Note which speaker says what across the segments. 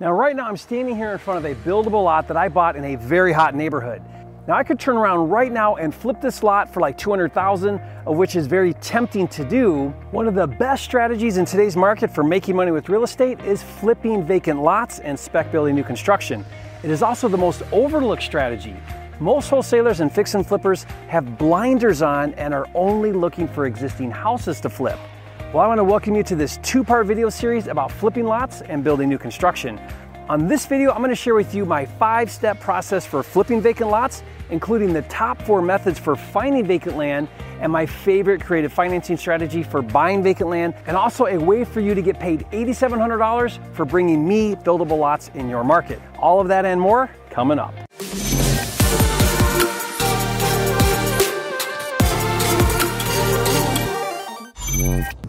Speaker 1: Now right now I'm standing here in front of a buildable lot that I bought in a very hot neighborhood. Now I could turn around right now and flip this lot for like 200,000, of which is very tempting to do. One of the best strategies in today's market for making money with real estate is flipping vacant lots and spec building new construction. It is also the most overlooked strategy. Most wholesalers and fix and flippers have blinders on and are only looking for existing houses to flip. Well, I want to welcome you to this two-part video series about flipping lots and building new construction. On this video, I'm going to share with you my five-step process for flipping vacant lots, including the top four methods for finding vacant land and my favorite creative financing strategy for buying vacant land, and also a way for you to get paid $8,700 for bringing me buildable lots in your market. All of that and more coming up.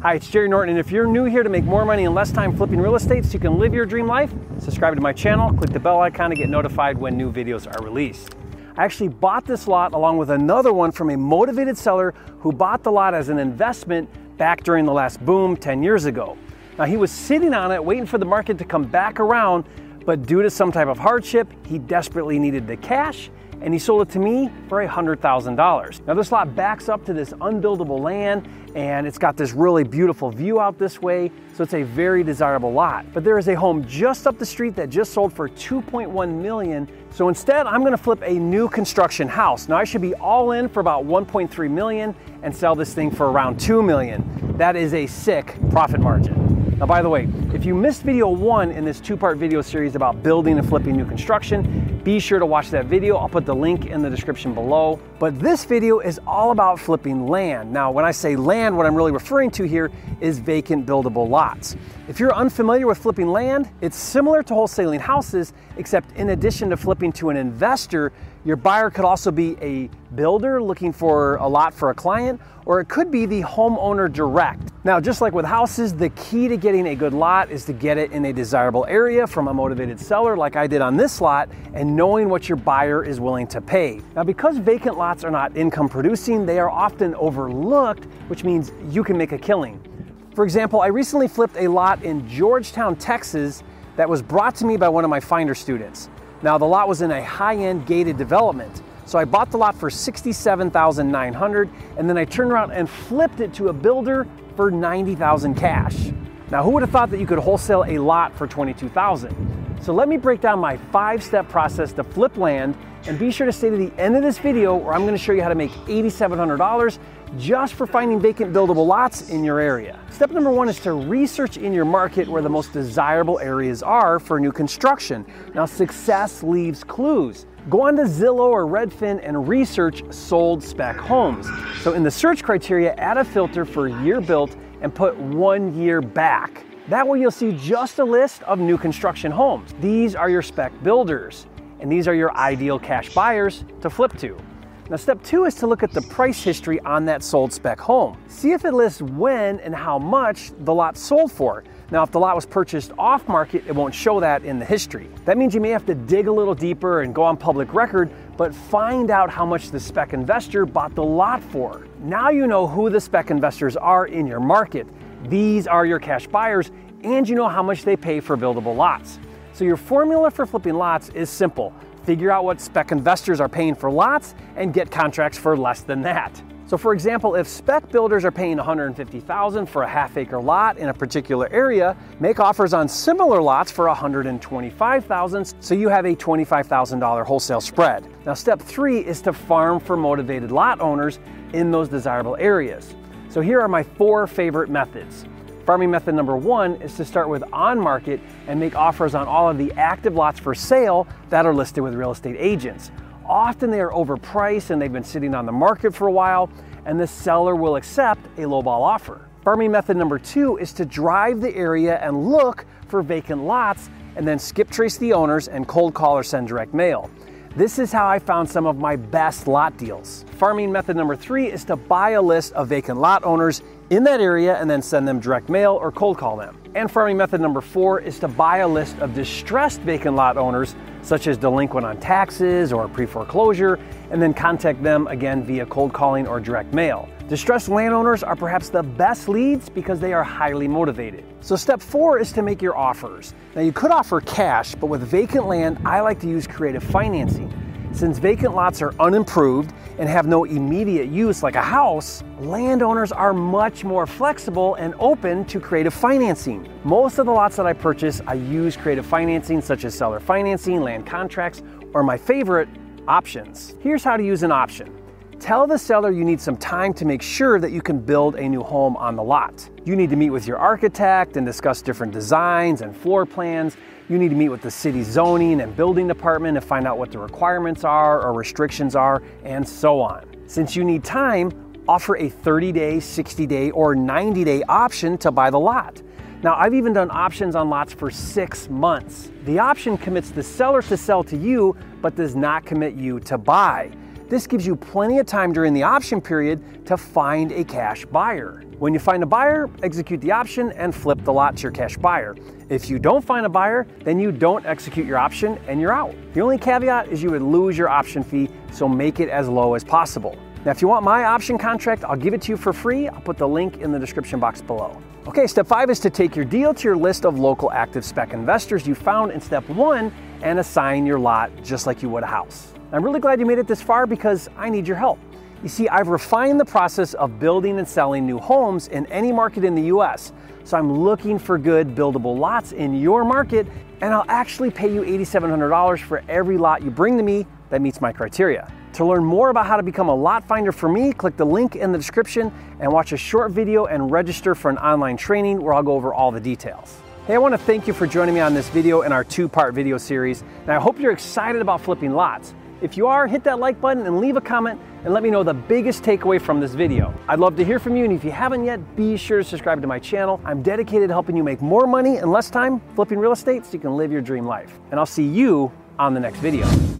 Speaker 1: Hi, it's Jerry Norton, and if you're new here to make more money in less time flipping real estate so you can live your dream life, subscribe to my channel, click the bell icon to get notified when new videos are released. I actually bought this lot along with another one from a motivated seller who bought the lot as an investment back during the last boom 10 years ago. Now, he was sitting on it waiting for the market to come back around, but due to some type of hardship, he desperately needed the cash and he sold it to me for $100,000. Now this lot backs up to this unbuildable land and it's got this really beautiful view out this way, so it's a very desirable lot. But there is a home just up the street that just sold for 2.1 million. So instead, I'm gonna flip a new construction house. Now I should be all in for about 1.3 million and sell this thing for around 2 million. That is a sick profit margin. Now, by the way, if you missed video one in this two-part video series about building and flipping new construction, be sure to watch that video. I'll put the link in the description below. But this video is all about flipping land. Now, when I say land, what I'm really referring to here is vacant buildable lots. If you're unfamiliar with flipping land, it's similar to wholesaling houses, except in addition to flipping to an investor, your buyer could also be a builder looking for a lot for a client, or it could be the homeowner direct. Now, just like with houses, the key to getting a good lot is to get it in a desirable area from a motivated seller like I did on this lot and knowing what your buyer is willing to pay. Now, because vacant lots are not income producing, they are often overlooked, which means you can make a killing. For example, I recently flipped a lot in Georgetown, Texas that was brought to me by one of my Finder students. Now the lot was in a high-end gated development. So I bought the lot for 67,900 and then I turned around and flipped it to a builder for 90,000 cash. Now who would have thought that you could wholesale a lot for 22,000? So let me break down my five-step process to flip land and be sure to stay to the end of this video where I'm gonna show you how to make $8,700 just for finding vacant buildable lots in your area. Step number one is to research in your market where the most desirable areas are for new construction. Now, success leaves clues. Go on to Zillow or Redfin and research sold spec homes. So, in the search criteria, add a filter for year built and put one year back. That way, you'll see just a list of new construction homes. These are your spec builders, and these are your ideal cash buyers to flip to. Now step two is to look at the price history on that sold spec home. See if it lists when and how much the lot sold for. Now if the lot was purchased off market, it won't show that in the history. That means you may have to dig a little deeper and go on public record, but find out how much the spec investor bought the lot for. Now you know who the spec investors are in your market. These are your cash buyers, and you know how much they pay for buildable lots. So your formula for flipping lots is simple figure out what spec investors are paying for lots, and get contracts for less than that. So for example, if spec builders are paying 150,000 for a half acre lot in a particular area, make offers on similar lots for 125,000 so you have a $25,000 wholesale spread. Now step 3 is to farm for motivated lot owners in those desirable areas. So here are my four favorite methods. Farming method number one is to start with on market and make offers on all of the active lots for sale that are listed with real estate agents. Often they are overpriced and they've been sitting on the market for a while, and the seller will accept a lowball offer. Farming method number two is to drive the area and look for vacant lots and then skip trace the owners and cold call or send direct mail. This is how I found some of my best lot deals. Farming method number three is to buy a list of vacant lot owners in that area and then send them direct mail or cold call them. And farming method number four is to buy a list of distressed vacant lot owners, such as delinquent on taxes or pre foreclosure, and then contact them again via cold calling or direct mail. Distressed landowners are perhaps the best leads because they are highly motivated. So, step four is to make your offers. Now, you could offer cash, but with vacant land, I like to use creative financing. Since vacant lots are unimproved and have no immediate use like a house, landowners are much more flexible and open to creative financing. Most of the lots that I purchase, I use creative financing such as seller financing, land contracts, or my favorite, options. Here's how to use an option. Tell the seller you need some time to make sure that you can build a new home on the lot. You need to meet with your architect and discuss different designs and floor plans. You need to meet with the city zoning and building department to find out what the requirements are or restrictions are, and so on. Since you need time, offer a 30 day, 60 day, or 90 day option to buy the lot. Now, I've even done options on lots for six months. The option commits the seller to sell to you, but does not commit you to buy. This gives you plenty of time during the option period to find a cash buyer. When you find a buyer, execute the option and flip the lot to your cash buyer. If you don't find a buyer, then you don't execute your option and you're out. The only caveat is you would lose your option fee, so make it as low as possible. Now, if you want my option contract, I'll give it to you for free. I'll put the link in the description box below. Okay, step five is to take your deal to your list of local active spec investors you found in step one and assign your lot just like you would a house. I'm really glad you made it this far because I need your help. You see, I've refined the process of building and selling new homes in any market in the US. So I'm looking for good buildable lots in your market, and I'll actually pay you $8,700 for every lot you bring to me that meets my criteria. To learn more about how to become a lot finder for me, click the link in the description and watch a short video and register for an online training where I'll go over all the details. Hey, I want to thank you for joining me on this video in our two-part video series, and I hope you're excited about flipping lots. If you are, hit that like button and leave a comment and let me know the biggest takeaway from this video. I'd love to hear from you, and if you haven't yet, be sure to subscribe to my channel. I'm dedicated to helping you make more money in less time flipping real estate so you can live your dream life. And I'll see you on the next video.